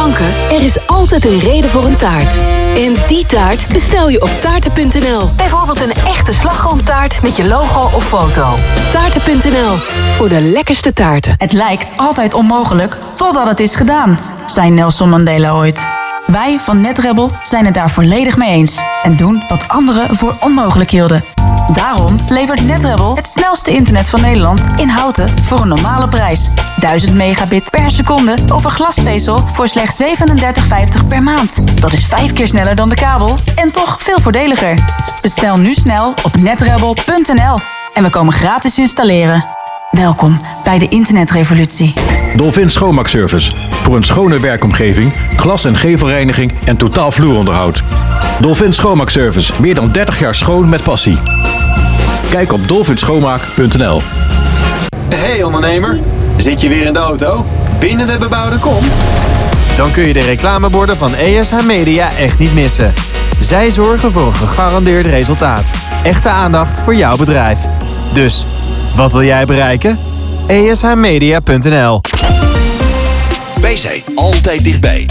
Er is altijd een reden voor een taart. En die taart bestel je op taarten.nl. Bijvoorbeeld een echte slagroomtaart met je logo of foto. Taarten.nl, voor de lekkerste taarten. Het lijkt altijd onmogelijk totdat het is gedaan, zei Nelson Mandela ooit. Wij van NetRebel zijn het daar volledig mee eens en doen wat anderen voor onmogelijk hielden. Daarom levert NetRebel het snelste internet van Nederland in houten voor een normale prijs. 1000 megabit per seconde over glasvezel voor slechts 37,50 per maand. Dat is vijf keer sneller dan de kabel en toch veel voordeliger. Bestel nu snel op netrebel.nl en we komen gratis installeren. Welkom bij de internetrevolutie. Dolphin Schoonmaakservice. Voor een schone werkomgeving, glas- en gevelreiniging en totaal vloeronderhoud. Dolphin Schoonmaakservice. Meer dan 30 jaar schoon met passie. Kijk op dolphinschoonmaak.nl Hey ondernemer, zit je weer in de auto? Binnen de bebouwde kom? Dan kun je de reclameborden van ESH Media echt niet missen. Zij zorgen voor een gegarandeerd resultaat. Echte aandacht voor jouw bedrijf. Dus, wat wil jij bereiken? ESHmedia.nl Wij zijn altijd dichtbij.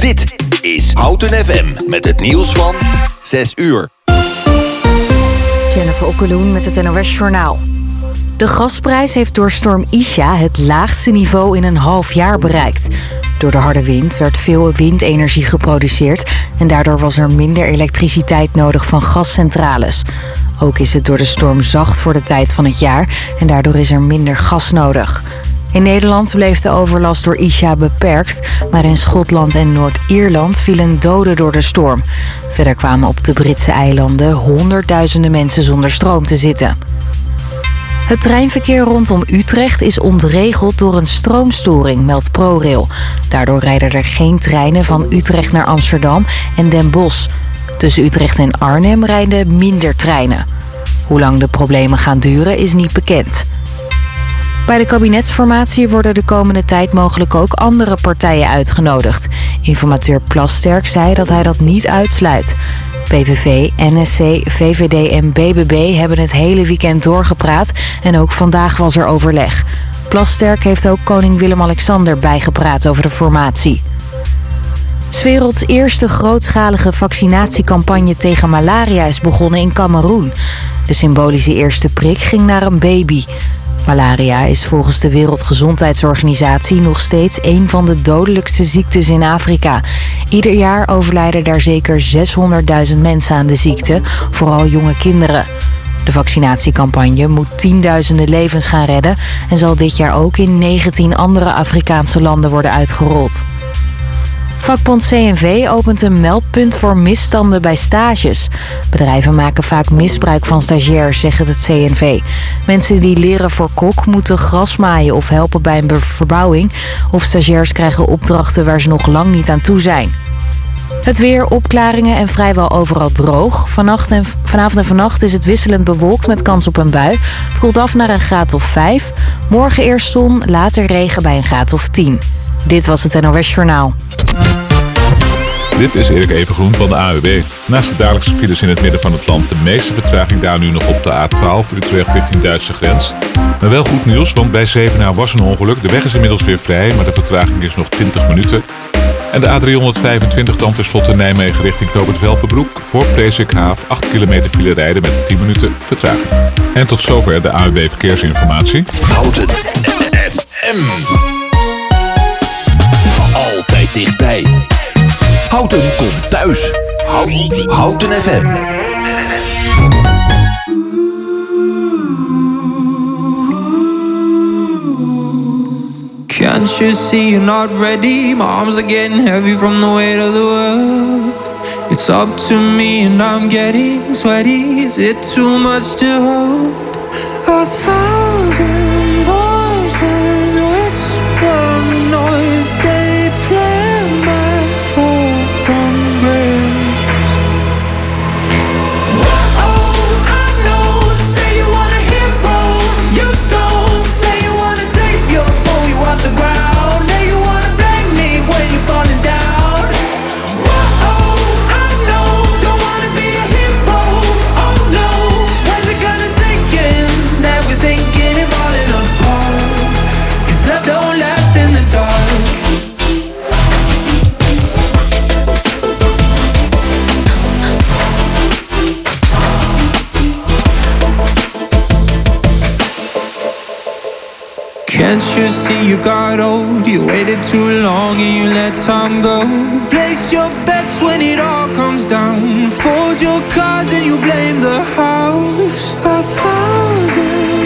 Dit is Houten FM met het nieuws van 6 uur. Jennifer Okkeloen met het NOS Journaal. De gasprijs heeft door storm Isha het laagste niveau in een half jaar bereikt. Door de harde wind werd veel windenergie geproduceerd... en daardoor was er minder elektriciteit nodig van gascentrales. Ook is het door de storm zacht voor de tijd van het jaar... en daardoor is er minder gas nodig. In Nederland bleef de overlast door Isha beperkt... maar in Schotland en Noord-Ierland vielen doden door de storm. Verder kwamen op de Britse eilanden honderdduizenden mensen zonder stroom te zitten. Het treinverkeer rondom Utrecht is ontregeld door een stroomstoring, meldt ProRail. Daardoor rijden er geen treinen van Utrecht naar Amsterdam en Den Bosch. Tussen Utrecht en Arnhem rijden minder treinen. Hoe lang de problemen gaan duren is niet bekend. Bij de kabinetsformatie worden de komende tijd mogelijk ook andere partijen uitgenodigd. Informateur Plasterk zei dat hij dat niet uitsluit. PVV, NSC, VVD en BBB hebben het hele weekend doorgepraat en ook vandaag was er overleg. Plasterk heeft ook koning Willem-Alexander bijgepraat over de formatie. 's werelds eerste grootschalige vaccinatiecampagne tegen malaria is begonnen in Cameroen. De symbolische eerste prik ging naar een baby. Malaria is volgens de Wereldgezondheidsorganisatie nog steeds een van de dodelijkste ziektes in Afrika. Ieder jaar overlijden daar zeker 600.000 mensen aan de ziekte, vooral jonge kinderen. De vaccinatiecampagne moet tienduizenden levens gaan redden en zal dit jaar ook in 19 andere Afrikaanse landen worden uitgerold. Vakbond CNV opent een meldpunt voor misstanden bij stages. Bedrijven maken vaak misbruik van stagiairs, zeggen het CNV. Mensen die leren voor kok moeten gras maaien of helpen bij een verbouwing. Of stagiairs krijgen opdrachten waar ze nog lang niet aan toe zijn. Het weer, opklaringen en vrijwel overal droog. Vannacht en, vanavond en vannacht is het wisselend bewolkt met kans op een bui. Het koelt af naar een graad of 5. Morgen eerst zon, later regen bij een graad of 10. Dit was het NOS Journaal. Dit is Erik Evengroen van de AWB. Naast de dagelijkse files in het midden van het land... de meeste vertraging daar nu nog op de A12 Utrecht richting Duitse grens. Maar wel goed nieuws, want bij Zevenaar was een ongeluk. De weg is inmiddels weer vrij, maar de vertraging is nog 20 minuten. En de A325 dan tenslotte Nijmegen richting Knopend Velpenbroek. Voor Presikhaaf 8 kilometer file rijden met 10 minuten vertraging. En tot zover de AWB Verkeersinformatie. Houten FM. Dichtbij. Houten komt thuis. Houten FM. Can't you see you're not ready? My arms are getting heavy from the weight of the world. It's up to me and I'm getting sweaty. Is it too much to hold? A thousand see you got old? You waited too long and you let time go. Place your bets when it all comes down. Fold your cards and you blame the house. A thousand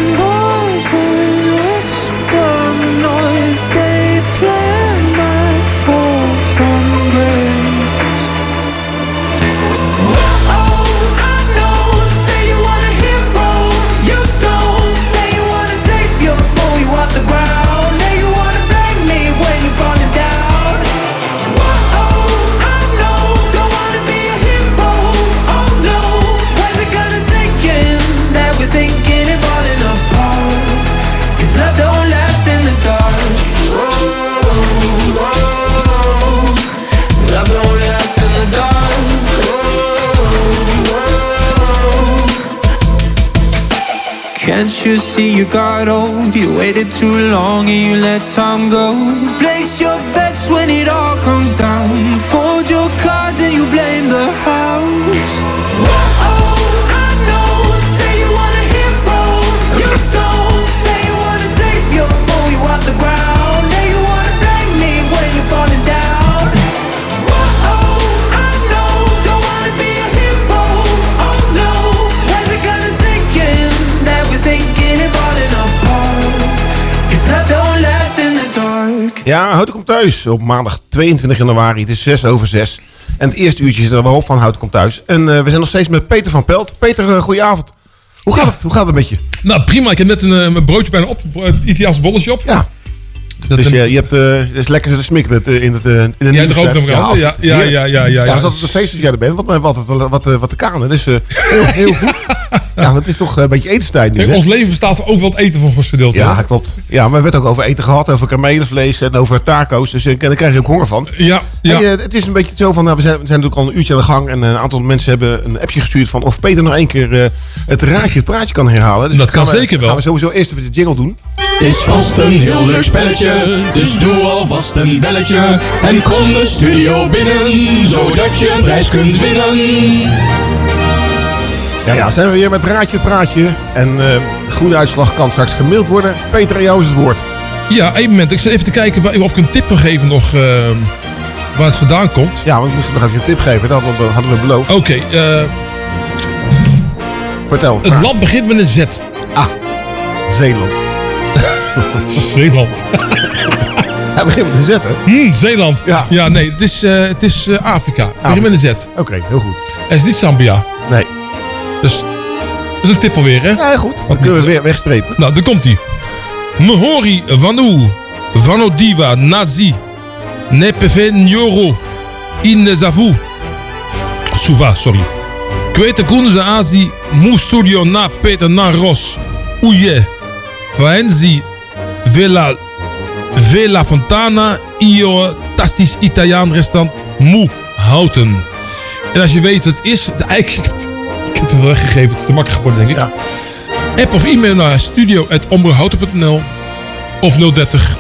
Can't you see you got old? You waited too long and you let time go. Place your bets when it all comes down. Fold your cards and you blame the house. Ja, Houten komt thuis op maandag 22 januari. Het is 6 over 6. En het eerste uurtje is er wel op van Houten komt thuis. En eh, we zijn nog steeds met Peter van Pelt. Peter, uh, goedenavond. Hoe gaat, het? Hoe gaat het met je? Nou, prima. Ik heb net een, uh, mijn broodje bijna op. Het Italiaanse bolletje op. Ja. Dat dus je, je hebt, uh, het is lekker zitten smikkelen in het uh, in de Jij er ook nog aan? Ja, ja, ja, ja, ja. Ja, dat is altijd een feest als jij er bent. Wat, wat, wat, wat, wat de kanen. Dus uh, heel, heel goed. Ja, dat is toch een beetje etenstijd nu. Ons leven bestaat over wat eten voor gedeelte. Ja, klopt. Ja, maar we hebben het ook over eten gehad. Over kamelenvlees en over taco's. Dus daar krijg je ook honger van. Ja, ja. Hey, het is een beetje zo van, nou, we, zijn, we zijn natuurlijk al een uurtje aan de gang. En een aantal mensen hebben een appje gestuurd van of Peter nog één keer het raadje, het praatje kan herhalen. Dus dat kan we, zeker wel. gaan we sowieso eerst even de jingle doen. Het is vast een heel leuk spelletje, dus doe alvast een belletje. En kom de studio binnen, zodat je een prijs kunt winnen. Ja, ja, zijn we weer met Raadje het Praatje. En uh, de goede uitslag kan straks gemaild worden. Peter, aan jou is het woord. Ja, één moment. Ik zit even te kijken of ik een tip kan geven nog uh, waar het vandaan komt. Ja, want ik moest nog even een tip geven. Dat hadden we beloofd. Oké. Okay, uh, Vertel. Het land begint met een Z. Ah, Zeeland. Zeeland. Hij begint met een Z, hè? Hmm, Zeeland. Ja. ja, nee, het is, uh, het is uh, Afrika. Het begint met een Z. Oké, heel goed. Het is niet Zambia. Nee. Dus dat is een tip alweer, hè? Ja, goed. Dat kunnen we weer wegstrepen. Nou, daar komt hij. Mehori Vanu Vanodiva Nazi Nepevenyoro Inezavu Suva, sorry. Kwete kunze azi mu studio na Peter na Ros. Uye. Vaenzi Villa Villa Fontana Io Tastisch Italiaan restaurant Moe Houten. En als je weet wat het is, eigenlijk ik heb het wel weggegeven, het is te makkelijk geworden denk ik. Ja. App of e-mail naar studio.omroephouten.nl of 030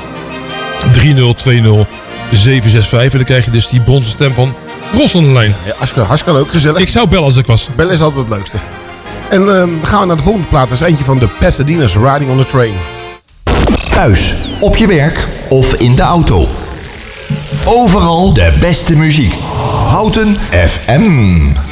3020 765 en dan krijg je dus die bronzen stem van Ros aan de lijn. Ja, hartstikke, hartstikke leuk, gezellig. Ik zou bellen als ik was. Bellen is altijd het leukste. En uh, dan gaan we naar de volgende plaat. Dat is eentje van de Pasadena's Riding on the Train. Thuis, op je werk of in de auto. Overal de beste muziek. Houten FM.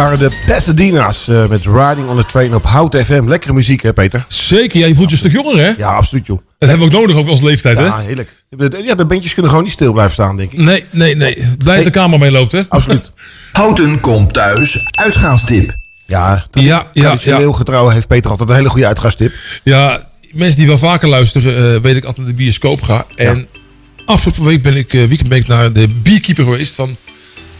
Waren de Pasadena's eh, met Riding on the Train op Hout FM. Lekkere muziek, hè, Peter? Zeker, ja, je voelt je een stuk jonger, hè? Ja, absoluut, joh. Dat hebben we ook nodig op onze leeftijd, hè? Ja, heerlijk. Ja, de bandjes kunnen gewoon niet stil blijven staan, denk ik. Nee, nee, nee. Blijf de kamer mee loopt, hè? Absoluut. Houten komt thuis. Uitgaanstip. Ja, Ja, ja, traditioneel ja. getrouw heeft Peter altijd een hele goede uitgaanstip. Ja, mensen die wel vaker luisteren, eh, weet ik altijd naar de bioscoop ga. En afgelopen week ben ik, eh, weekend ben ik naar de Beekeeper geweest van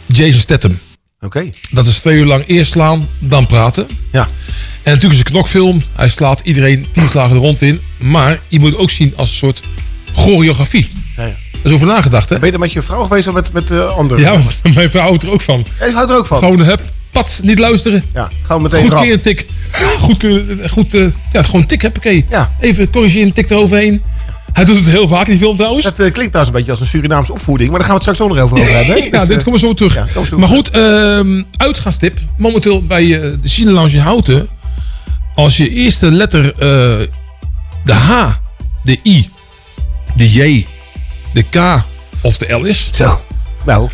Jason Statham. Oké. Dat is twee uur lang eerst slaan, dan praten. Ja. En natuurlijk is het een knokfilm. Hij slaat iedereen tien slagen er rond in. Maar je moet het ook zien als een soort choreografie. Ja, ja. Er is over nagedacht, hè? Ben je er met je vrouw geweest of met, met de andere? Ja, mijn vrouw houdt er ook van. Ja, je houdt er ook van. Gewoon, hup, pat, niet luisteren. Ja, gewoon meteen Goed keer een tik. Goed, goed eh, ja, gewoon tik, huppakee. Ja. Even corrigeren, tik eroverheen. Hij doet het heel vaak, die film trouwens. Dat eh, klinkt trouwens een beetje als een Surinaamse opvoeding, maar daar gaan we het straks ook nog over over hebben. Ja, Dus, dit komen we zo terug. ja, zo maar goed, uitgaanstip. Momenteel bij eh, de Cine Lounge in Houten. Als je eerste letter eh, de H, de I, de J, de K of de L is. Zo. Nou,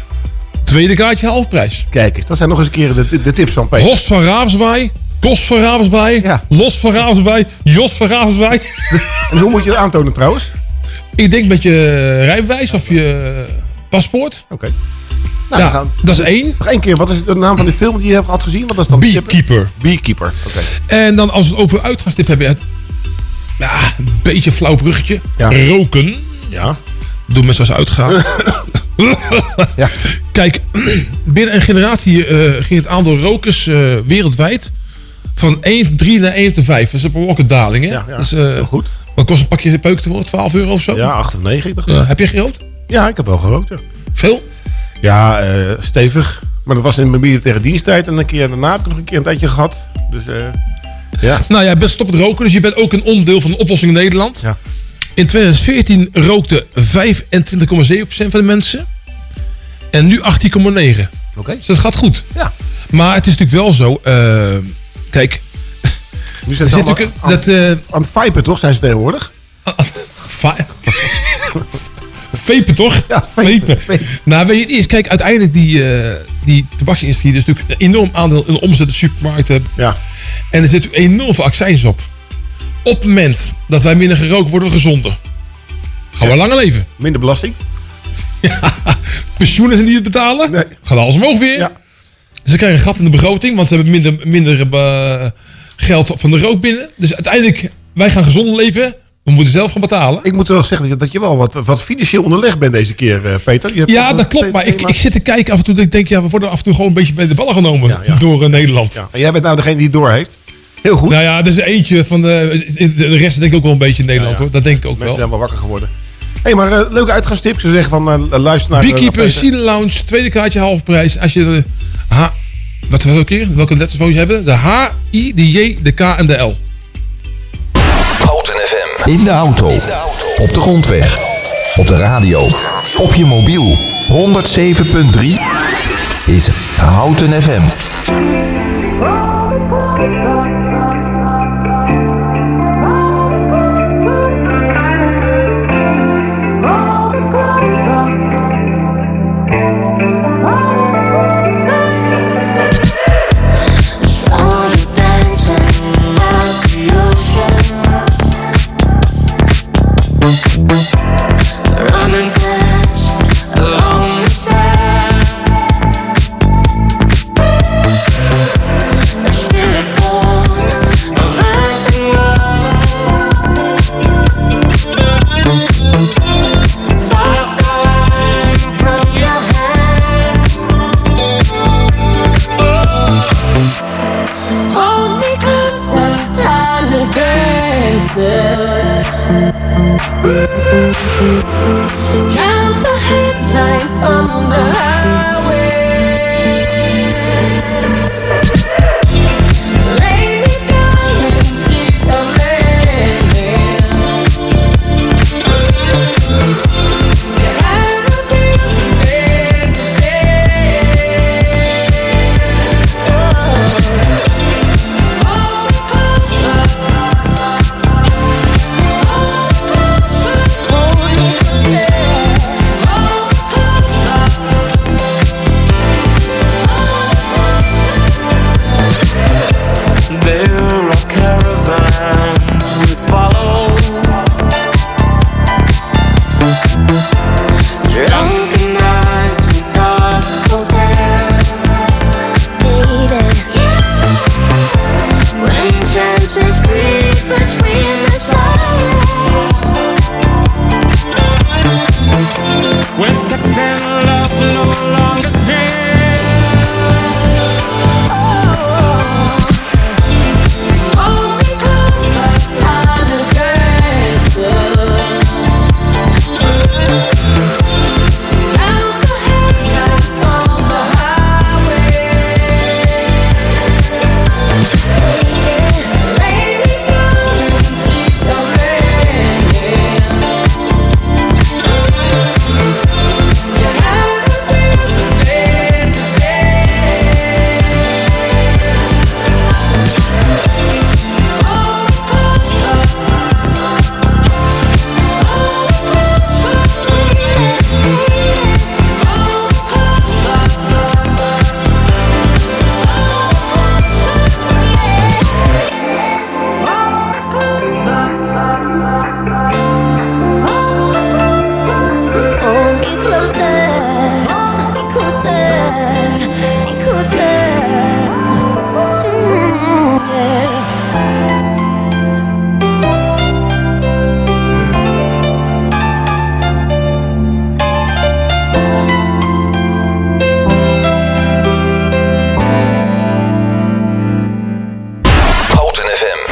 Tweede kaartje halfprijs. kijk eens. Dat zijn nog eens een keer de, de tips van Peter. Horst van Ravenswaai. Kos van Ravenswaai. Ja. Los van Ravenswaai. Jos van Ravenswaai. En hoe moet je het aantonen trouwens? Ik denk met je rijbewijs of je eh, paspoort. Oké. Nou, ja, gaan- dat is één. Nog één keer, wat is de naam van die film die je hebt had gezien? Wat is dan Beekeeper. Beekeeper. Oké. En dan als we het over uitgaanstip hebben. het- Ja, een beetje flauw bruggetje. Ja. Roken. Ja. Doe mensen als uitgaan. Ja. Kijk, binnen een generatie eh, ging het aantal rokers eh, wereldwijd van 1 3 naar 1 op de 5. Dat is een behoorlijke daling. Hè? Ja, ja. Dus, eh, goed. Wat kost een pakje peuk te worden? 12 euro of zo? Ja, 8 of 9. Ik dacht. Ja, heb je gerookt? Ja, ik heb wel gerookt. Ja, Veel? ja eh, stevig. Maar dat was in mijn militaire diensttijd. En een keer daarna heb ik nog een keer een tijdje gehad. Dus eh, ja. Nou ja, best stop met roken. Dus je bent ook een onderdeel van de oplossing in Nederland. Ja. In 2014 rookte 25,7% van de mensen. En nu 18,9%. Oké. Dus dat gaat goed. Ja. Maar het is natuurlijk wel zo. Kijk, Nu zijn ze allemaal natuurlijk aan, dat. eh aan het vipen, toch? Zijn ze tegenwoordig? Vapen toch? Ja. Vapen. Nou, weet je het is, kijk, uiteindelijk die, eh die tabaksindustrie is natuurlijk een enorm aandeel in de omzet in de supermarkten. Ja. En er zit enorm veel accijns op. Op het moment dat wij minder gerookt worden we gezonder. Gaan we langer leven. Minder belasting? Pensioenen zijn die het betalen. Nee. Gaat alles omhoog weer. Ja. Ze krijgen een gat in de begroting, want ze hebben minder, minder eh, geld van de rook binnen. Dus uiteindelijk, wij gaan gezonder leven. We moeten zelf gaan betalen. Ik moet wel zeggen dat je, wel wat, wat financieel onderlegd bent deze keer, eh, Peter. Je hebt Ja, dat klopt. Maar ik, ik zit te kijken af en toe. dat Ik denk, ja, we worden af en toe gewoon een beetje bij de ballen genomen Ja, ja. door eh, Nederland. Ja. En jij bent nou degene die het door heeft. Heel goed. Nou ja, er is eentje van de. De rest denk ik ook wel een beetje in Nederland ja. hoor. Dat denk ik ook Mensen wel. zijn wel wakker geworden. Hé, hey, maar eh, leuke uitgaanstip. Ik zou zeggen van eh, luister naar... eh, Beekeeper. Cine Lounge, tweede kaartje halfprijs. Als je de H. Wat was ook keer? Welke letters wou je hebben? De H, I, de J, de K en de L. Houten FM. In de auto. Op de grondweg. Op de radio. Op je mobiel. 107.3 is Houten FM.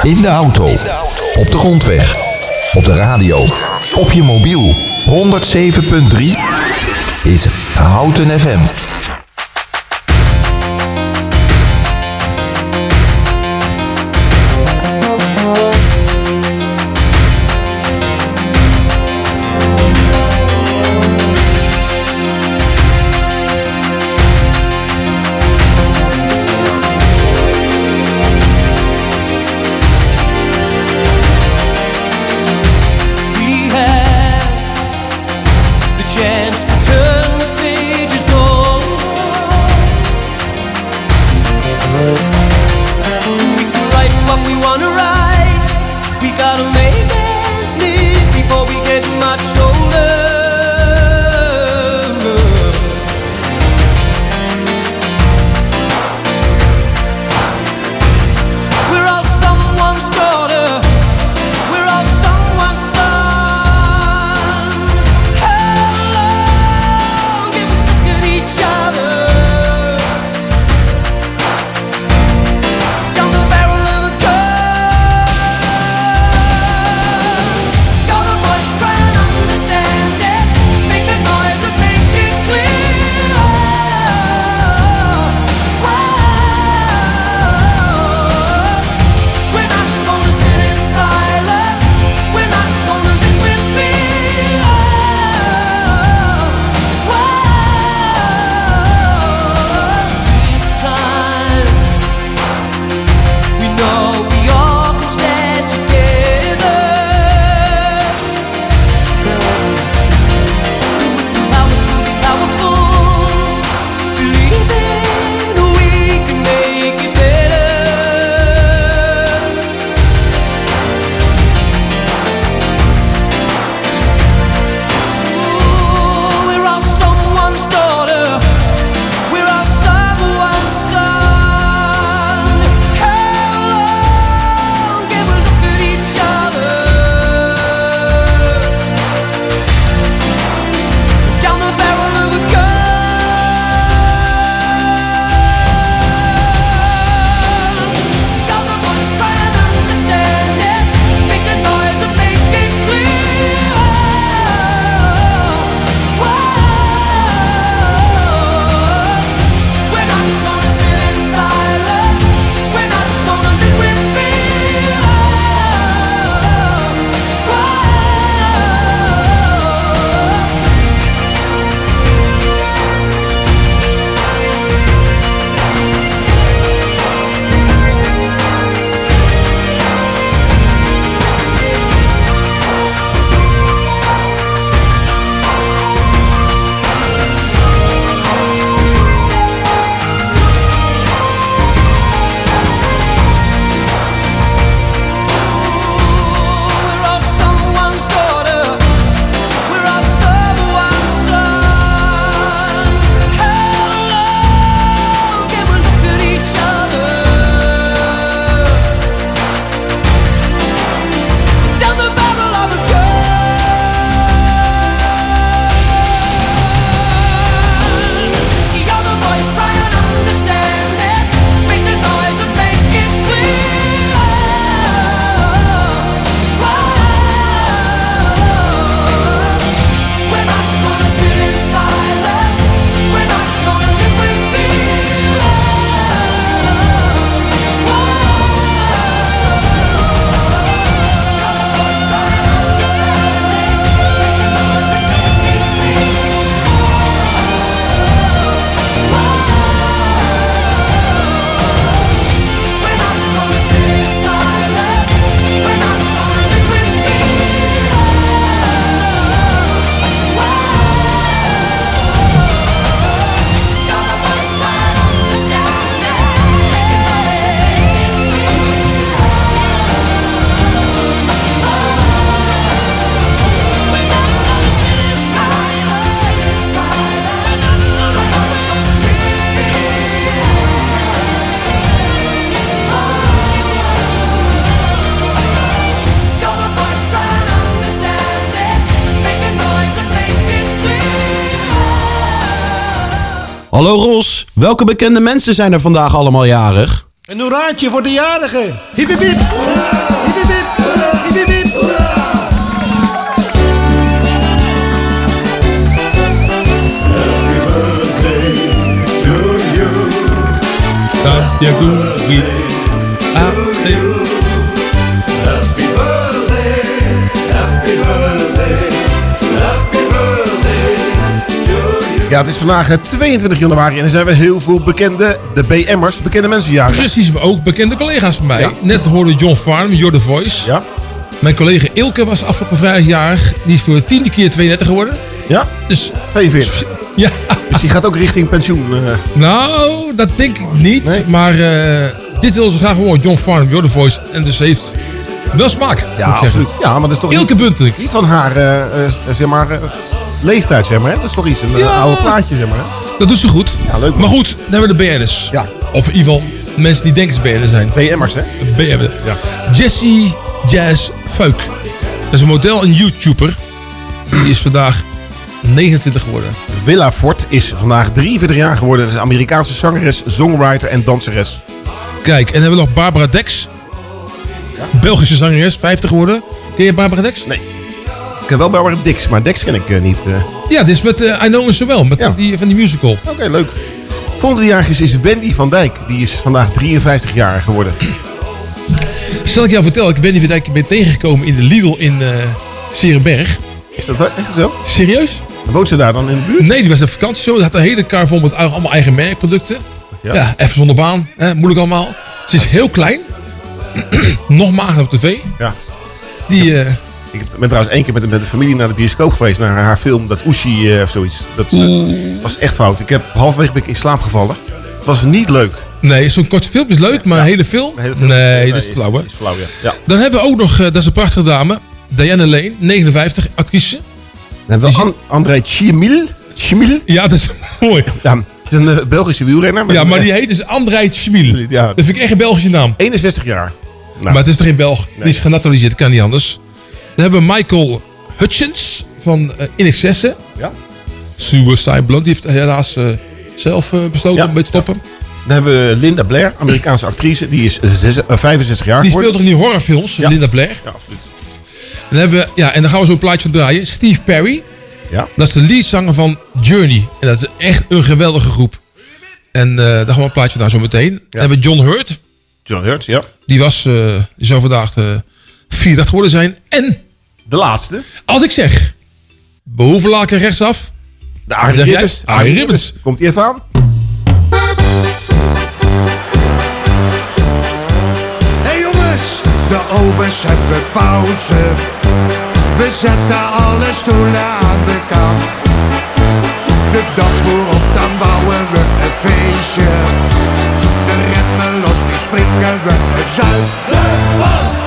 In de auto. Op de grondweg. Op de radio. Op je mobiel. 107.3 is Houten FM. Hallo Ros, welke bekende mensen zijn er vandaag allemaal jarig? Een hoeraatje voor de jarigen. Hip hip hip. Hip hip hip. Ja, het is vandaag eh, 22 januari en er zijn we heel veel bekende, de BM'ers, bekende mensen jarig. Precies, maar ook bekende collega's van mij. Net hoorde John Farm, You're the Voice. Ja. Mijn collega Ilke was afgelopen vrijdag jarig. Die is voor de tiende keer 32 geworden. Ja? Dus, 42. Ja. Dus die gaat ook richting pensioen. eh. Nou, dat denk ik niet. Maar eh, dit wil ze graag horen. John Farnham, You're the Voice. En dus heeft wel smaak, Ja, absoluut. Ja, maar dat is toch Ilke niet, niet van haar, eh, eh, zeg maar, eh, leeftijd, zeg maar. Hè? Dat is toch iets, een Ja. oude plaatje, zeg maar. Hè? Dat doet ze goed. Ja, leuk. Maar goed, dan hebben we de BN'ers. Ja. Of in ieder geval mensen die denken ze BN'ers zijn. BM'ers, hè? BN. Jessie Jazz Fuik. Dat is een model en YouTuber. Die is vandaag 29 geworden. Willa Ford is vandaag 43 jaar geworden. Dat is een Amerikaanse zangeres, songwriter en danseres. Kijk, en dan hebben we nog Barbara Dex. Belgische zangeres, 50 geworden. Ken je Barbara Dex? Nee. Ik ken wel Barbara Dix, maar Dex ken ik eh, niet. eh. Ja, dit is met eh, I Know So Well. Met Ja. die, van die musical. Oké, leuk. Volgende jaar is, Wendy van Dijk. Die is vandaag 53 jaar geworden. Stel ik jou vertel, ik Wendy van Dijk ben tegengekomen in de Lidl in eh Serenberg. Is dat echt zo? Serieus? Woont ze daar dan in de buurt? Nee, die was op vakantie zo. Had een hele kar vol met allemaal eigen merkproducten. Ja. Ja, even zonder baan. Hè, moeilijk allemaal. Ze is heel klein. Nog mager op tv. Ja. Die, Ik ben trouwens één keer met, met de familie naar de bioscoop geweest. Naar haar film, dat Oeshi eh, of zoiets. Dat eh, was echt fout. Ik heb halverwege ben ik in slaap gevallen. Het was niet leuk. nee, zo'n kort filmpje is leuk, maar een hele film? Een hele film nee, dat is flauw hè. Is flauw, ja. ja. Dan hebben we ook nog, eh, dat is een prachtige dame. Diane Lane, 59, actrice. Dan hebben we An- André Tchimil. Tchimil. Ja, dat is mooi. Ja, het is een Belgische wielrenner. Ja, maar die heet dus André Schmiel. Ja. Dat vind ik echt een Belgische naam. 61 jaar. Nou, Maar het is toch geen Belg? Die is genaturaliseerd, kan niet anders. Dan hebben we Michael Hutchins van eh In Excesse. Ja. Suicide Blonde. Die heeft helaas eh, zelf eh, besloten Ja. om mee te stoppen. Dan hebben we Linda Blair, Amerikaanse actrice. Die is eh, zes- eh, 65 jaar Die geworden. speelt toch in die horrorfilms, Ja. Linda Blair. Ja, absoluut. Dan hebben we, ja, en dan gaan we zo'n plaatje van draaien. Steve Perry. Ja. Dat is de leadzanger van Journey. En dat is echt een geweldige groep. En eh daar gaan we een plaatje daar zo meteen. Dan hebben we John Hurt. John Hurt, ja. Die was, eh, die zou vandaag eh 84 geworden zijn. En De laatste. als ik zeg, Behoevenlaken rechtsaf. De Arie zeg jij? Ribbens. Arie Ribbens. Komt even aan? Hey jongens, de obers hebben pauze. We zetten alle stoelen aan de kant. De dansvloer op, dan bouwen we een feestje. De remmen los, die springen we het Zuiderland.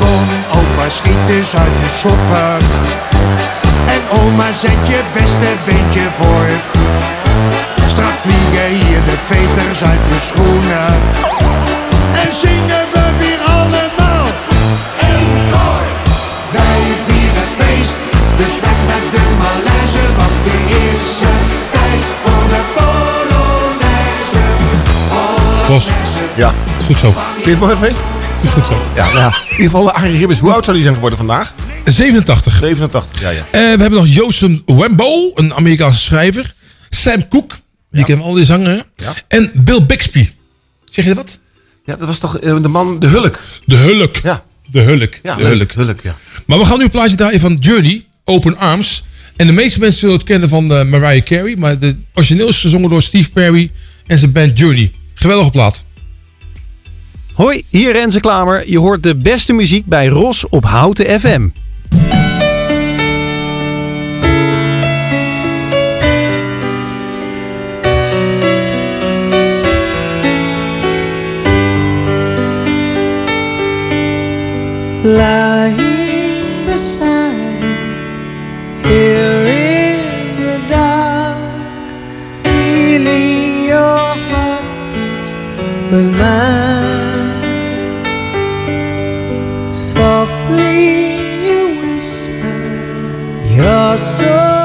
Kom schiet eens uit je sokken. En oma, zet je beste beentje voor. Straks vliegen hier de veters uit de schoenen. En zingen we weer allemaal een koor. Wij vieren feest, dus weg met de malaise, want de eerste tijd voor de Polonaise. Bos. Ja. Is goed zo. Vind je het mooi geweest? Het is goed zo. Ja, nou ja. In ieder geval Arie Ribbens. Hoe oud zou die zijn geworden vandaag? 87. 87, ja, ja. Eh, we hebben nog Joseph Wembo, een Amerikaanse schrijver. Sam Cooke, die kennen we al, die zanger. hè? Ja. En Bill Bixby. Zeg je wat? Ja, dat was toch eh, de man, de Hulk. De Hulk. Ja. De Hulk. Ja, de. Hulk. Hulk, ja. Maar we gaan nu een plaatje draaien van Journey, Open Arms. En de meeste mensen zullen het kennen van eh, Mariah Carey. Maar de origineel is gezongen door Steve Perry en zijn band Journey. Geweldige plaat. Hoi, hier Renze Klamer. Je hoort de beste muziek bij Ros op Houten FM. lying beside you here in the dark, feeling your heartbeat with mine. Softly you whisper, you're so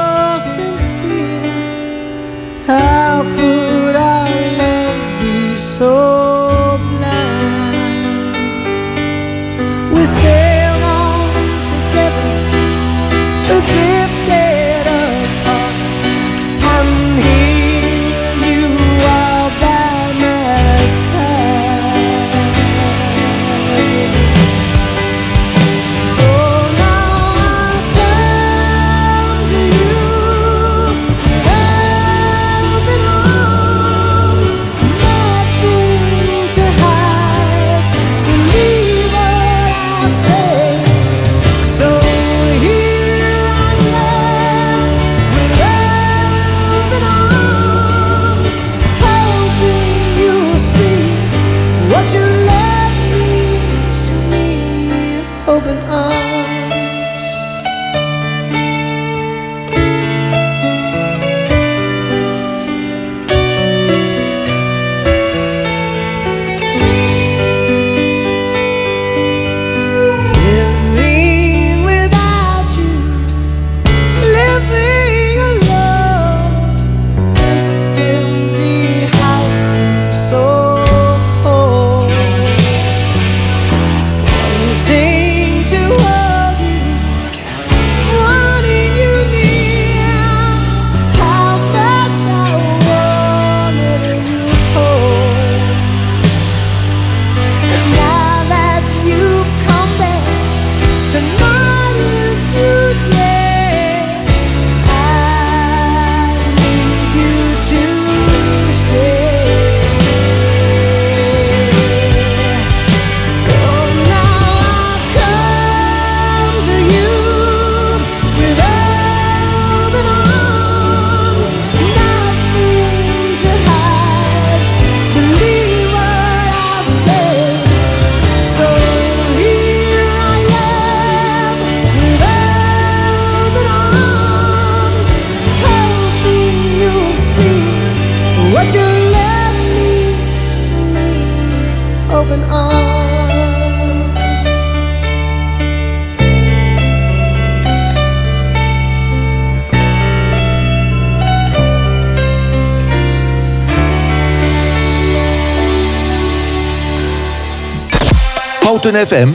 Houten FM.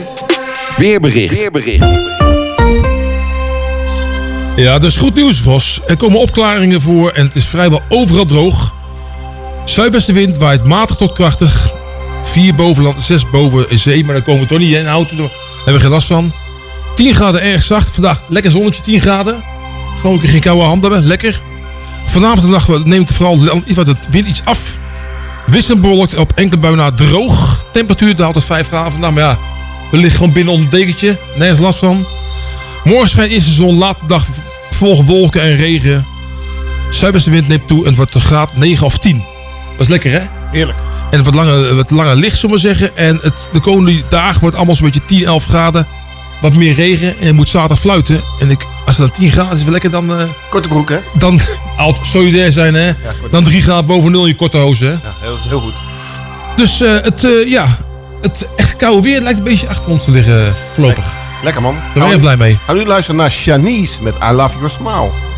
Weerbericht. Weerbericht. Ja, dus goed nieuws, Ros. Er komen opklaringen voor en het is vrijwel overal droog. Zuidwestenwind waait matig tot krachtig. 4 bovenland, 6 boven zee, maar daar komen we toch niet in. Houten, daar hebben we geen last van. 10 graden erg zacht. Vandaag lekker zonnetje, 10 graden. Gewoon een keer geen koude hand hebben, lekker. Vanavond en nacht neemt vooral iets wat het wind iets af. Wisselend bewolkt op enkele buien na droog. Temperatuur daalt tot 5 graden vandaag, maar ja, we liggen gewoon binnen onder het dekentje. Nergens last van. Morgen schijnt eerst de zon, laat de dag volgen wolken en regen. Zuidwestenwind neemt toe en het wordt een graad 9 of 10. Dat is lekker hè? Heerlijk. En wat langer, wat langer licht, zullen we zeggen. En het, de komende dagen wordt allemaal zo'n beetje 10, 11 graden. Wat meer regen en je moet zaterdag fluiten. En ik, als het dan 10 graden is, wel lekker dan... eh, Korte broek, hè? dan altijd solidair zijn hè. dan 3 graden boven nul in je korte hozen hè. Ja, heel, dat is heel goed. Dus eh, het, eh, ja, het echt koude weer lijkt een beetje achter ons te liggen voorlopig. Lekker man. ben je blij mee. Gaan nu luisteren naar Shanice met I Love Your Smile.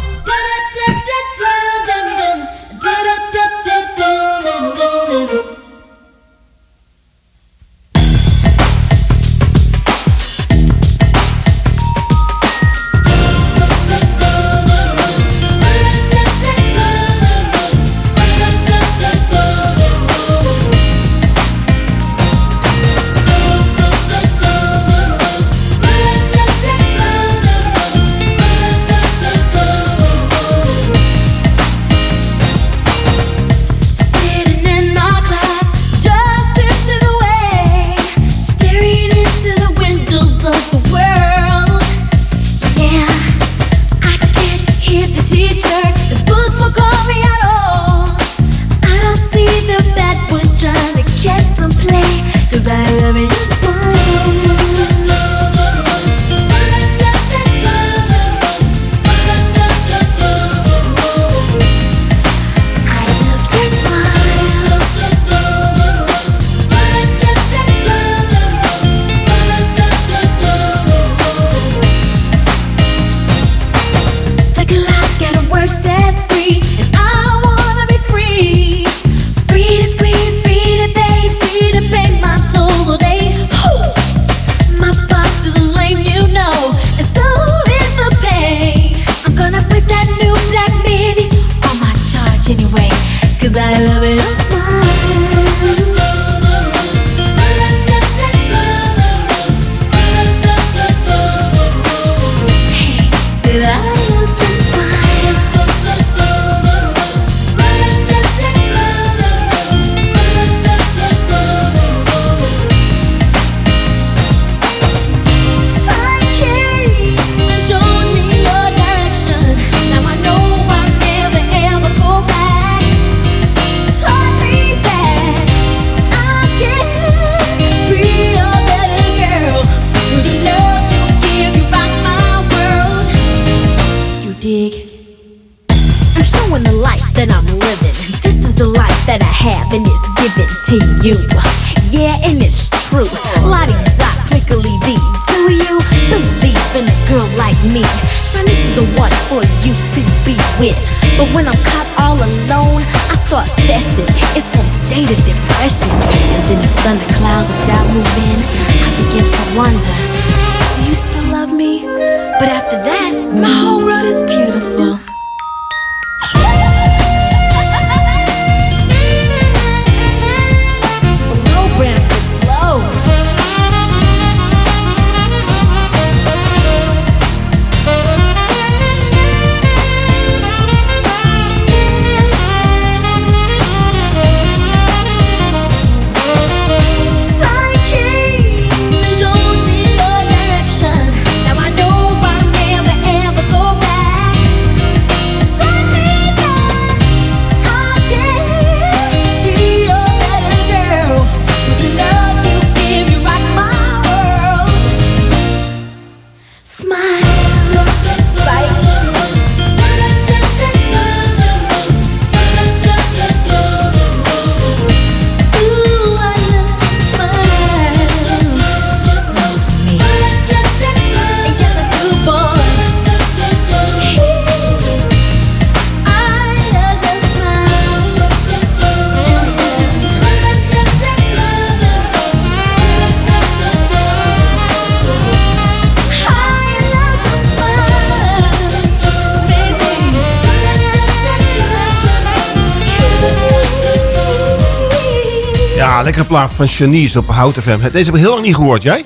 Plaat van Janice op Hout FM. Deze heb ik heel lang niet gehoord. Jij?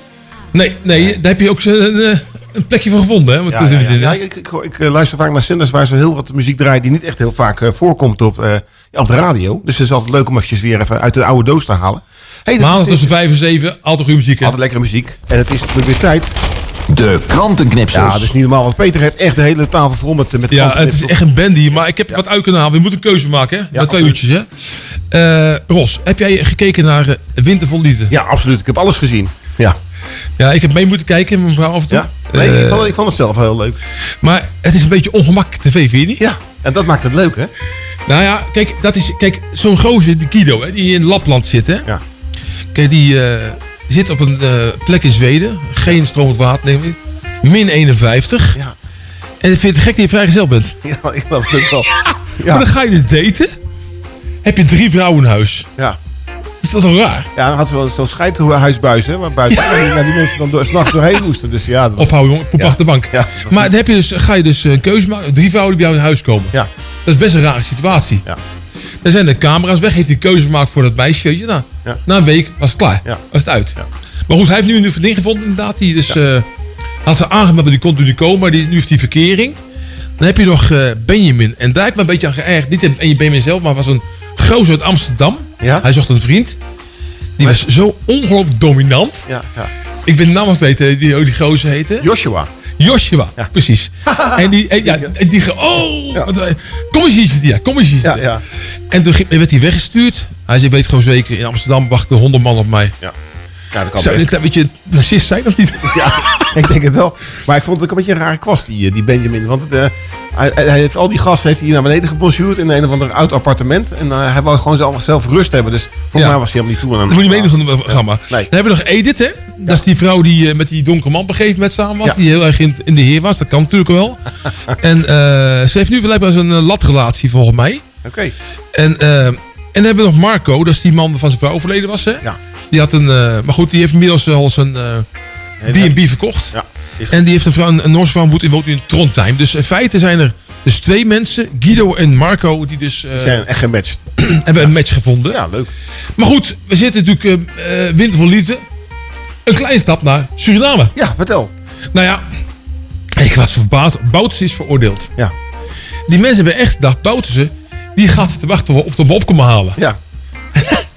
Nee, nee, daar heb je ook een, eh, een plekje voor gevonden. Hè? Ja, ik, ik, ik, eh, luister vaak naar zenders waar ze heel wat muziek draaien die niet echt heel vaak eh, voorkomt op, op de radio. Dus het is altijd leuk om eventjes weer even uit de oude doos te halen. Hey, Maandag tussen 5 en 7, altijd goede muziek. Hè? Altijd lekkere muziek. En het is natuurlijk weer tijd. De krantenknipsels. Ja, dat is niet normaal. Want Peter heeft echt de hele tafel vol met, met Ja, het is echt een band hier. Maar ik heb wat uit kunnen halen. We moeten een keuze maken, hè? Ja, Met twee uurtjes, hè? Eh, Ros, heb jij gekeken naar uh, Winter vol Liefde? Ja, absoluut. Ik heb alles gezien. Ja. Ja, ik heb mee moeten kijken met mevrouw af en toe. Ja. Nee, Eh, ik, vond, ik vond het zelf heel leuk. Maar het is een beetje ongemakkelijk tv, vind je niet? Ja, en dat maakt het leuk, hè? Nou ja, kijk, dat is, kijk zo'n gozer, die Guido, hè, die in Lapland zit, hè? Ja. Kijk, die eh, zit op een eh, plek in Zweden. Geen stromend water, neem ik. Min 51. Ja. En ik vind het gek dat je vrijgezel bent. Ja, ik geloof het wel. Maar dan ga je dus daten. Heb je drie vrouwen in huis. Ja. Is dat toch raar? Ja, dan had ze wel zo'n scheidhuisbuis, hè? Waar buiten die, mensen dan door, s'nachts doorheen moesten. Dus ja, dat was- Ophouden, jongen. Poep Ja. achter de bank. Ja, dat maar dan heb je dus, ga je dus een keuze maken. Drie vrouwen die bij jou in huis komen. Ja. Dat is best een rare situatie. Ja. Dan zijn de camera's weg. Heeft hij keuze gemaakt voor dat meisje. Weet je, nou, Ja. Na een week was het klaar. Ja. Was het uit. Ja. Maar goed, hij heeft nu een vriendin gevonden inderdaad. Die dus, eh, had ze aangemeld, maar die kon natuurlijk komen. Maar die, nu heeft die verkering. Dan heb je nog eh, Benjamin. En daar heb ik me een beetje aan geërgerd. Niet en Benjamin zelf, maar was een gozer uit Amsterdam. Ja? Hij zocht een vriend. Die was zo ongelooflijk dominant. Ja, ja. Ik ben nog weten die, die gozer heette. Joshua. Joshua, precies. en die, en, ja, die, ge- oh, Ja. wat, eh, kom eens hier zitten, ja, kom eens hier zitten. ja. En toen werd hij weggestuurd. Hij zei, weet gewoon zeker, in Amsterdam wachten honderd man op mij. Ja. Ja, dat kan Zou best. dit een beetje narcist zijn of niet? Ja, ik denk het wel. Maar ik vond het ook een beetje een rare kwast, die, eh, die Benjamin. Want het, eh, hij, hij heeft al die gasten heeft hij naar beneden gebonjourd in een of ander oud appartement. En eh, hij wou gewoon zelf, zelf rust hebben. Dus volgens Ja. mij was hij helemaal niet toe aan Dat moet je meedoen van het programma. Nee. Dan hebben we nog Edith, hè? Dat is die vrouw die eh, met die donkere man op een gegeven moment samen was. Ja. Die heel erg in, in de heer was. Dat kan natuurlijk wel. en eh, ze heeft nu blijkbaar zo'n latrelatie volgens mij. Oké. En, en dan hebben we nog Marco. Dat is die man van zijn vrouw overleden was, hè? Ja. Die had een... eh, maar goed, die heeft inmiddels al zijn eh, B&B verkocht. Ja. En die heeft een, vrouw, een, Noorse vrouw woont in, woont in Trondheim. Dus in feite zijn er dus twee mensen, Guido en Marco, die dus eh, Die zijn echt gematcht. hebben een match gevonden. Ja, leuk. Maar goed, we zitten natuurlijk eh, eh, winter voor liefde. Een kleine stap naar Suriname. Ja, vertel. Nou ja, ik was verbaasd. Bouterse is veroordeeld. Ja. Die mensen hebben echt gedacht, Bouterse, die gaat zitten wachten of we hem op komen halen. Ja.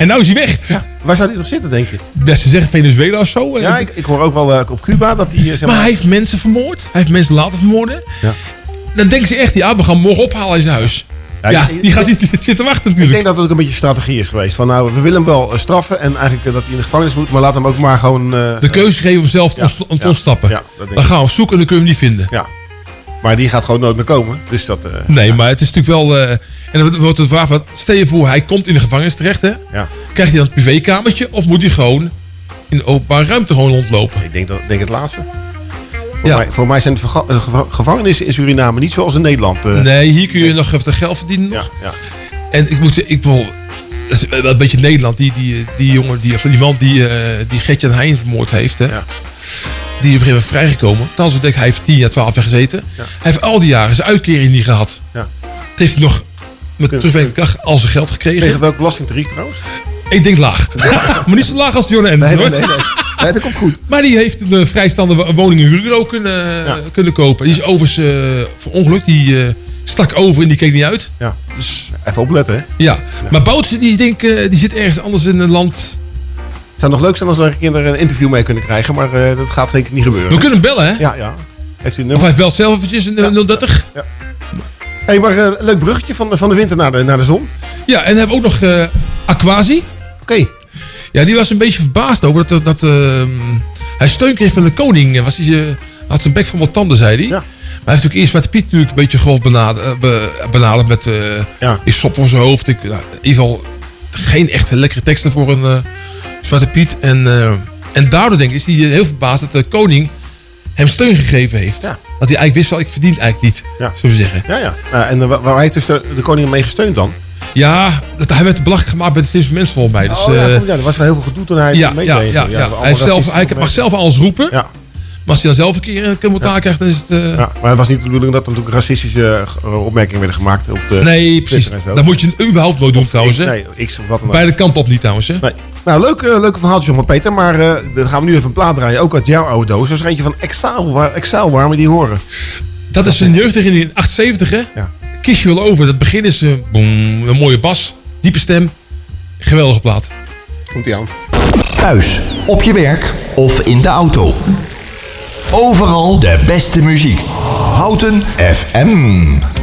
En nou is hij weg. ja. Waar zou die toch zitten, denk je? Dat ze zeggen Venezuela of zo. Ja, ik, ik hoor ook wel eh, op Cuba dat die... eh, zeg maar hij heeft mensen vermoord. Hij heeft mensen laten vermoorden. Ja. Dan denken ze echt, ja, we gaan morgen ophalen in zijn huis. Ja, Ja, ik- die gaat ik- zitten wachten Ik natuurlijk. denk dat het ook een beetje strategie is geweest. Van nou, we willen hem wel eh, straffen en eigenlijk eh, dat hij in de gevangenis moet. Maar laat hem ook maar gewoon... eh, De keuze geven om zelf te Ja, dat denk dan ik. gaan we op zoek en dan kunnen we hem niet vinden. Ja. Maar die gaat gewoon nooit meer komen. Dus dat... eh, Nee, maar het is natuurlijk wel... eh, en dan wordt de vraag, wat, stel je voor, hij komt in de gevangenis terecht. Hè? ja. Krijgt hij dan een privékamertje of moet hij gewoon in de openbare ruimte gewoon rondlopen? Ik denk, dat, denk het laatste. Voor, Ja. mij, voor mij zijn de eh, geva- gevangenissen in Suriname niet zoals in Nederland. Nee, hier kun je nog even geld verdienen. Ja, nog. ja. En ik moet zeggen, ik wil... Dat is wel een beetje Nederland. Die, die, die jongen, die, die man die, eh die Gertjan Heijn vermoord heeft. Hè? Ja. Die op een gegeven moment vrijgekomen. Dan denkt hij heeft 10 jaar, 12 jaar gezeten. Hij heeft al die jaren zijn uitkering niet gehad. Ja. Het heeft hij nog met terugwerkende kracht al zijn geld gekregen. Tegen welk belastingtarief trouwens? Ik denk laag. maar niet zo laag als John Anderson. Nee, nee, nee. nee. Dat komt goed. Maar die heeft een eh, vrijstaande wo- woning in Hurlo kunnen, Ja. kunnen kopen. Die is overigens uh, verongelukt. Die eh, stak over en die keek niet uit. Ja. Dus, Even opletten, hè. ja. Maar Boutse die, denk, eh, die zit ergens anders in een land. Het zou nog leuk zijn als we er een interview mee kunnen krijgen. Maar eh, dat gaat denk ik niet gebeuren. We kunnen bellen, hè? Ja, ja. Heeft hij een Of nummer? hij belt zelf eventjes een eh, 030. hey, maar eh, een leuk bruggetje van de, van de winter naar de, naar de zon. Ja, en hebben we ook nog eh, Aquasi. Oké. Ja, die was een beetje verbaasd over dat, dat hij steun kreeg van de koning. Was hij, eh, had zijn bek van wat tanden, zei hij. Ja. Maar hij heeft natuurlijk eerst Zwarte Piet natuurlijk een beetje grof benaderd, eh, be- benaderd met eh Ja. ik schop voor zijn hoofd. Ik, nou, in ieder geval geen echt lekkere teksten voor een eh, Zwarte Piet. En, eh, en daardoor denk ik is hij heel verbaasd dat de koning hem steun gegeven heeft. Ja. Dat hij eigenlijk wist wel, ik verdien het eigenlijk niet, Ja. zullen we zeggen. Ja, ja. Nou, en eh, waar, waar heeft dus de, de koning mee gesteund dan? Ja, dat, hij werd belachelijk gemaakt bij de slimste mens volgens mij. Dus, oh, ja, eh, kom, ja, er was wel heel veel gedoe toen hij ja, meedeed. ja, ja, ja. Hij, zelf, hij mag zelf alles roepen. Ja. Maar als hij dan zelf een keer een commentaar krijgt, dan is het... Ja, maar het was niet de bedoeling dat er natuurlijk racistische opmerkingen werden gemaakt op de nee, precies. Dat moet je überhaupt nooit doen trouwens. Hè? Nee, of wat dan. Beide kanten op niet trouwens. Hè? Nee. Nou, leuk, eh, leuke verhaaltje van Peter. Maar eh, dan gaan we nu even een plaat draaien. Ook uit jouw oude doos. Er is er eentje van Exile. Waar, Exile, waar we die horen. Dat is een jeugdherinnering in 78, hè? Ja. Kiss You All Over. Dat begin is eh, een mooie bas, diepe stem. Geweldige plaat. Komt ie aan. Thuis, op je werk of in de auto. Overal de beste muziek. Houten FM.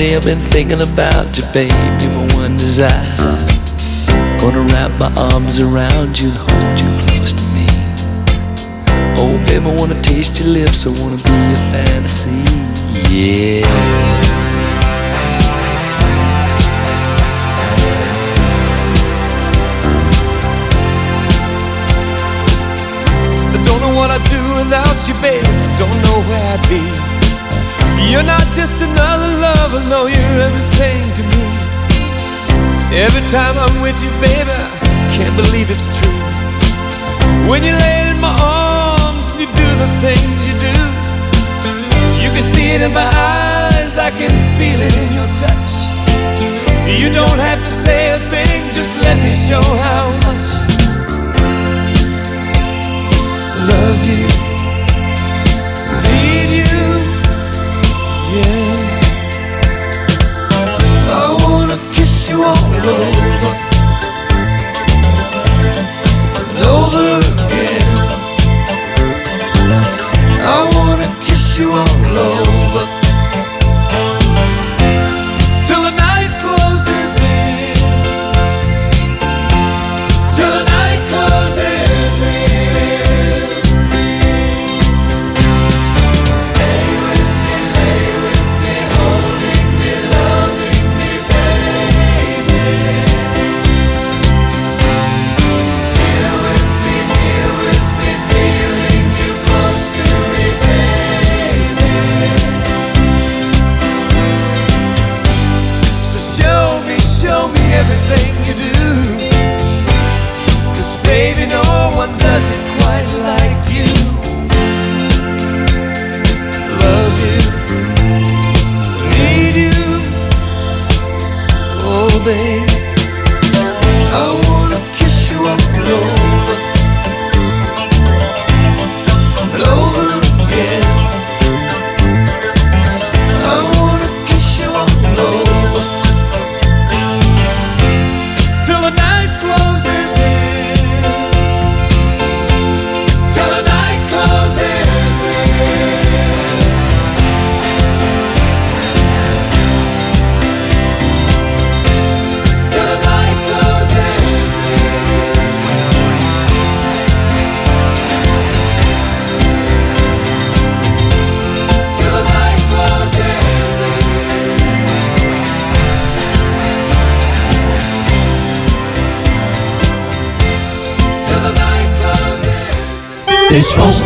I've been thinking about you. You're my one desire. Gonna wrap my arms around you and hold you close to me. Oh, babe, I wanna taste your lips. I wanna be your fantasy. Yeah. I don't know what I'd do without you, babe. Don't know where I'd be. You're not just another lover, no, you're everything to me. Every time I'm with you, baby, I can't believe it's true. When you lay in my arms and you do the things you do, you can see it in my eyes, I can feel it in your touch. You don't have to say a thing, just let me show how much I love you, you all over and over again. I wanna kiss you all over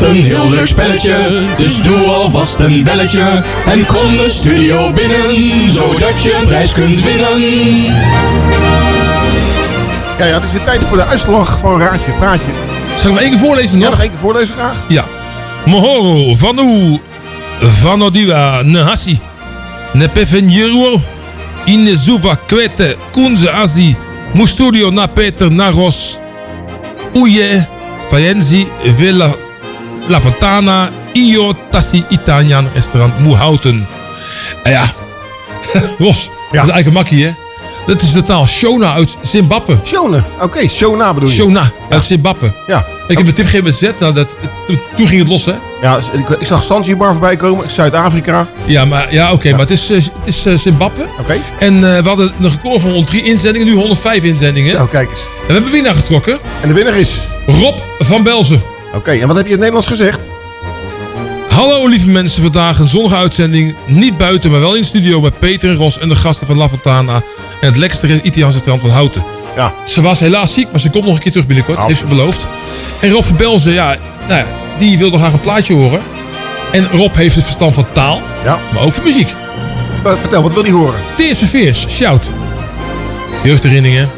een heel leuk spelletje, dus doe alvast een belletje. En kom de studio binnen, zodat je een prijs kunt winnen. Ja, ja, het is weer tijd voor de uitslag van Raadje Praatje. Zal ik hem één keer voorlezen nog? Ja, nog één keer voorlezen graag. Ja. Mohoro, Vanu, Vanodiwa, Nehasi, Nepefenjeruo, Inezuva, Kwete, Kunze, Azi, Mustudio, Na Peter, Naros, Uye, Fayenzi, Villa, La Fontana, Io, Tassi, Italiaan, restaurant Moehouten. En ja, Ros, dat is eigenlijk een makkie, hè? Dat is totaal Shona uit Zimbabwe. Shona, oké, Shona bedoel je? Shona uit Zimbabwe. Ja. Ik heb een tip gegeven met Z, nou, dat, toen, ging het los, hè? Ja, ik, ik zag Zanzibar voorbij komen, Zuid-Afrika. Ja, maar, ja, oké, maar het is, eh, het is eh, Zimbabwe. Oké. En eh, we hadden een record van 103 inzendingen, nu 105 inzendingen. Nou, kijk eens. En we hebben winnaar getrokken. En de winnaar is? Rob van Belzen. Oké, en wat heb je in het Nederlands gezegd? Hallo lieve mensen, vandaag een zonnige uitzending. Niet buiten, maar wel in de studio met Peter en Ros en de gasten van La Fontana. En het lekkerste Italiaanse strand van Houten. Ja. Ze was helaas ziek, maar ze komt nog een keer terug binnenkort. Nou, heeft ze beloofd. En Rob van Belzen, ja, nou ja, die wilde graag een plaatje horen. En Rob heeft het verstand van taal, Ja. maar ook van muziek. Wat, vertel, wat wil hij horen? Tears Fears, shout. Jeugdherinneringen.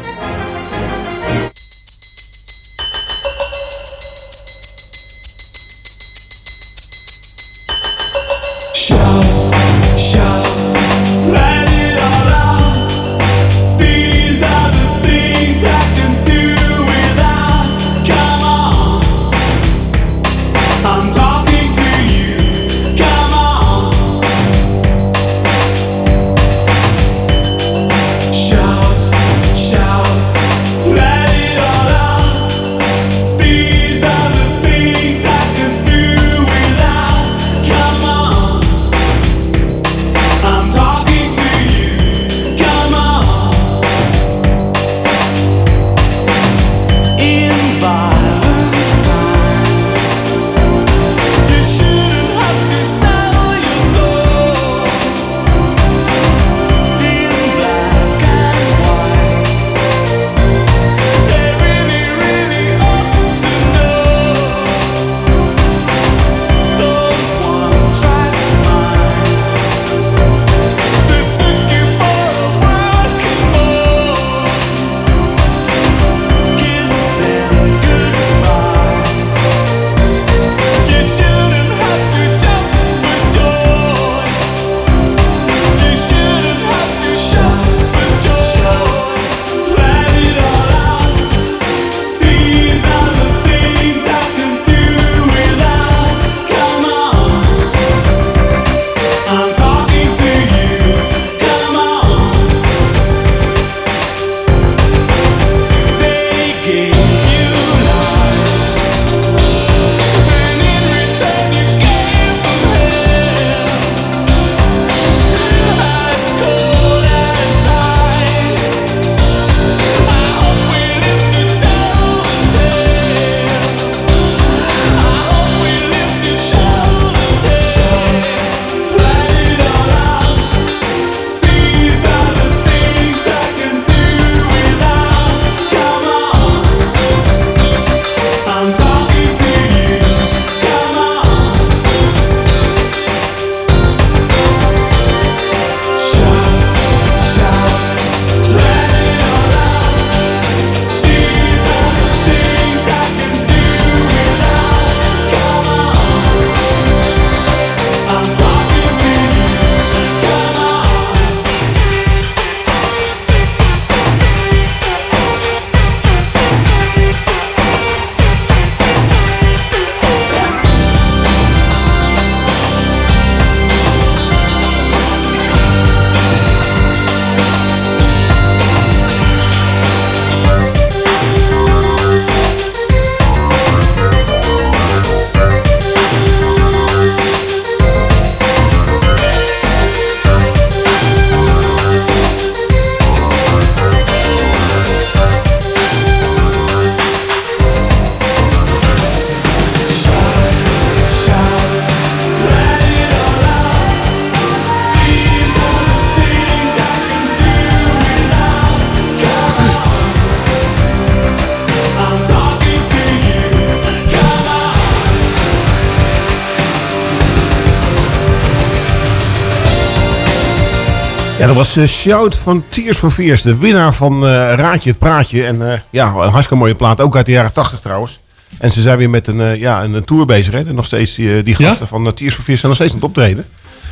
Was eh, Shout van Tears for Fears. De winnaar van eh, Raadje het Praatje. En eh, ja, een hartstikke mooie plaat. Ook uit de jaren 80 trouwens. En ze zijn weer met een, ja, een tour bezig. Hè. En nog steeds die, Ja? gasten van Tears for Fears zijn nog steeds aan het optreden.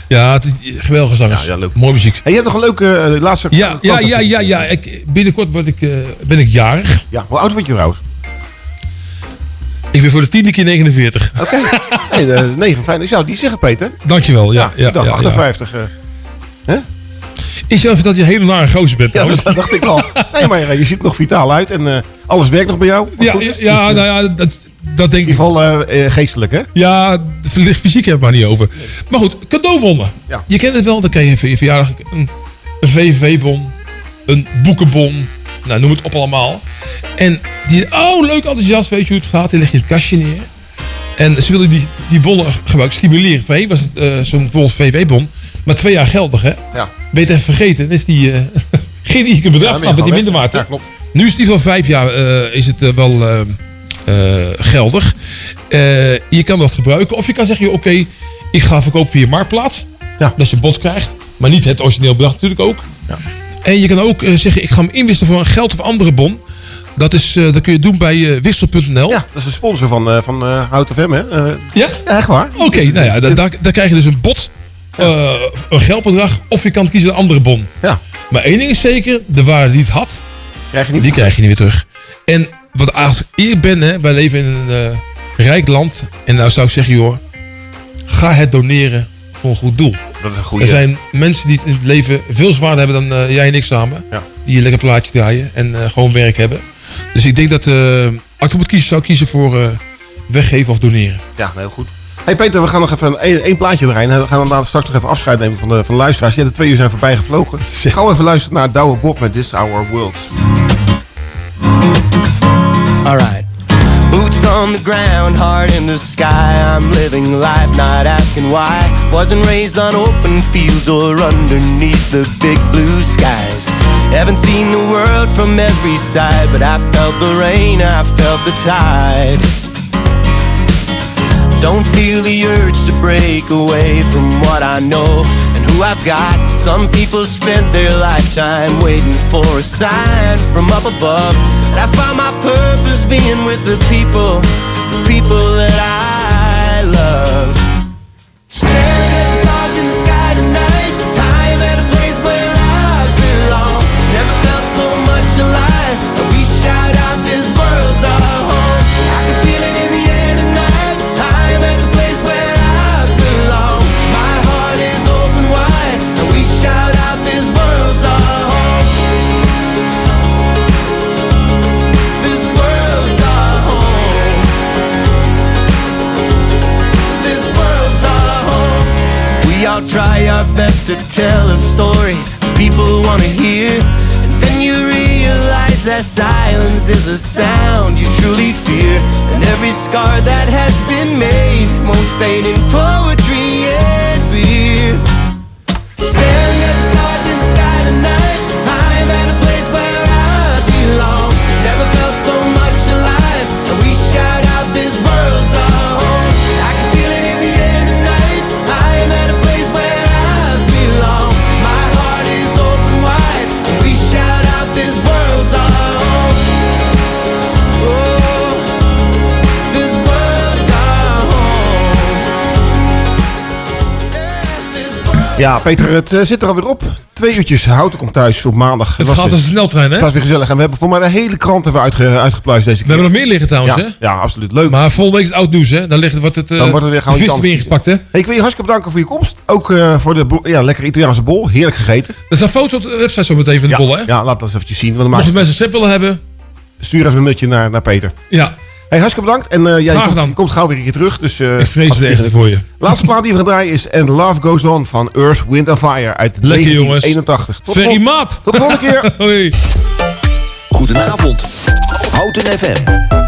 Ja, het is geweldige zangers. Ja. Mooie muziek. En je hebt nog een leuke laatste... Ja, ja, ja, ja, ja. Ik, binnenkort word ik, ben ik jarig. Ja, hoe oud word je trouwens? Ik ben voor de tiende keer 49. Oké. nee, de 9 fijn. Ik zou die zeggen, Peter. Dankjewel. Ja, ja, ik dacht ja, ja. 58. eh. Hè? Ik zou even dat je een hele nare gozer bent Ja, dat dacht ik al. Nee, maar je ziet er nog vitaal uit. En eh, alles werkt nog bij jou. Ja, ja, is. ja, eh, nou ja, dat, dat denk In ik. ieder geval eh, geestelijk, hè? Ja, fysiek we het maar niet over. Maar goed, cadeaubonnen. Ja. Je kent het wel, dan krijg je je verjaardag een, een VVV-bon, een boekenbon, nou noem het op allemaal. En die, oh leuk enthousiast, weet je hoe het gaat, die leg je het kastje neer. En ze willen die, die bonnen gebruiken stimuleren. Voorheen was het eh, zo'n bijvoorbeeld VV-bon, maar twee jaar geldig hè. Ja. Ben je het even vergeten, dan is die eh geen ieder bedrag Ja, met die. Ja, klopt. Nu is die van vijf jaar eh, is het eh, wel geldig. Je kan dat gebruiken. Of je kan zeggen, oké, Ik ga verkopen via Marktplaats. Ja. Dat je bot krijgt. Maar niet het origineel bedrag natuurlijk ook. En je kan ook zeggen, ik ga hem inwisselen voor een geld of andere bon. Dat, is, dat kun je doen bij wissel.nl. Ja, dat is de sponsor van, van Hout FM, hè? Ja? echt waar. Oké, nou ja, da- daar, daar krijg je dus een bot, eh, een geldbedrag, of je kan kiezen een andere bon. Ja. Maar één ding is zeker, de waarde die het had, Krijg je niet die krijg je niet meer terug. En wat als ik ben, hè, wij leven in een eh, rijk land. En nou zou ik zeggen, joh, ga het doneren voor een goed doel. Dat is een goede. Er zijn mensen die het in het leven veel zwaarder hebben dan eh, jij en ik samen. Ja. Die een lekker plaatje draaien en gewoon werk hebben. Dus ik denk dat als ik moet kiezen, zou ik kiezen voor weggeven of doneren. Ja, heel goed. Hey Peter, we gaan nog even een, één plaatje erin. We gaan dan straks nog even afscheid nemen van de, van de luisteraars. Ja, de twee uur zijn voorbij gevlogen. Gaan we even luisteren naar Douwe Bob met This Our World. Alright. Boots on the ground, heart in the sky. I'm living life, not asking why. Wasn't raised on open fields or underneath the big blue skies. Haven't seen the world from every side, but I felt the rain, I felt the tide. Don't feel the urge to break away from what I know and who I've got. Some people spent their lifetime waiting for a sign from up above. And I found my purpose being with the people, the people that I love. Try our best to tell a story people want to hear. And then you realize that silence is a sound you truly fear. And every scar that has been made won't fade in poetry and beer. Ja, Peter, het eh, zit er alweer op. Twee uurtjes. Houten komt thuis op maandag. Het was gaat weer- als een sneltrein, hè? Het was weer gezellig. En we hebben voor mij de hele krant even uitge, uitgepluist deze We keer. hebben nog meer liggen trouwens, ja, hè? Ja, absoluut. Leuk. Maar volgende week is het oud nieuws, hè? Dan, ligt, wordt het, eh Dan wordt er weer gauw vis anders. weer ingepakt, hè? Hey, ik wil je hartstikke bedanken voor je komst. Ook eh, voor de ja, lekkere Italiaanse bol. Heerlijk gegeten. Er zijn foto's op de website zo meteen van de ja, bollen, hè? Ja, laat dat eens eventjes zien. Want je mensen een sep willen hebben, Stuur even een nutje naar, naar Peter. ja. Hey, hartstikke bedankt. En eh, jij komt, gauw weer een keer terug. Dus, eh, Ik vrees het voor je. Laatste plaat die we gaan draaien is And Love Goes On van Earth, Wind and Fire uit Lekker, jongens. 1981. Tot, Ferry Maat. tot de volgende keer. Hoi. Goedenavond. Houten FM.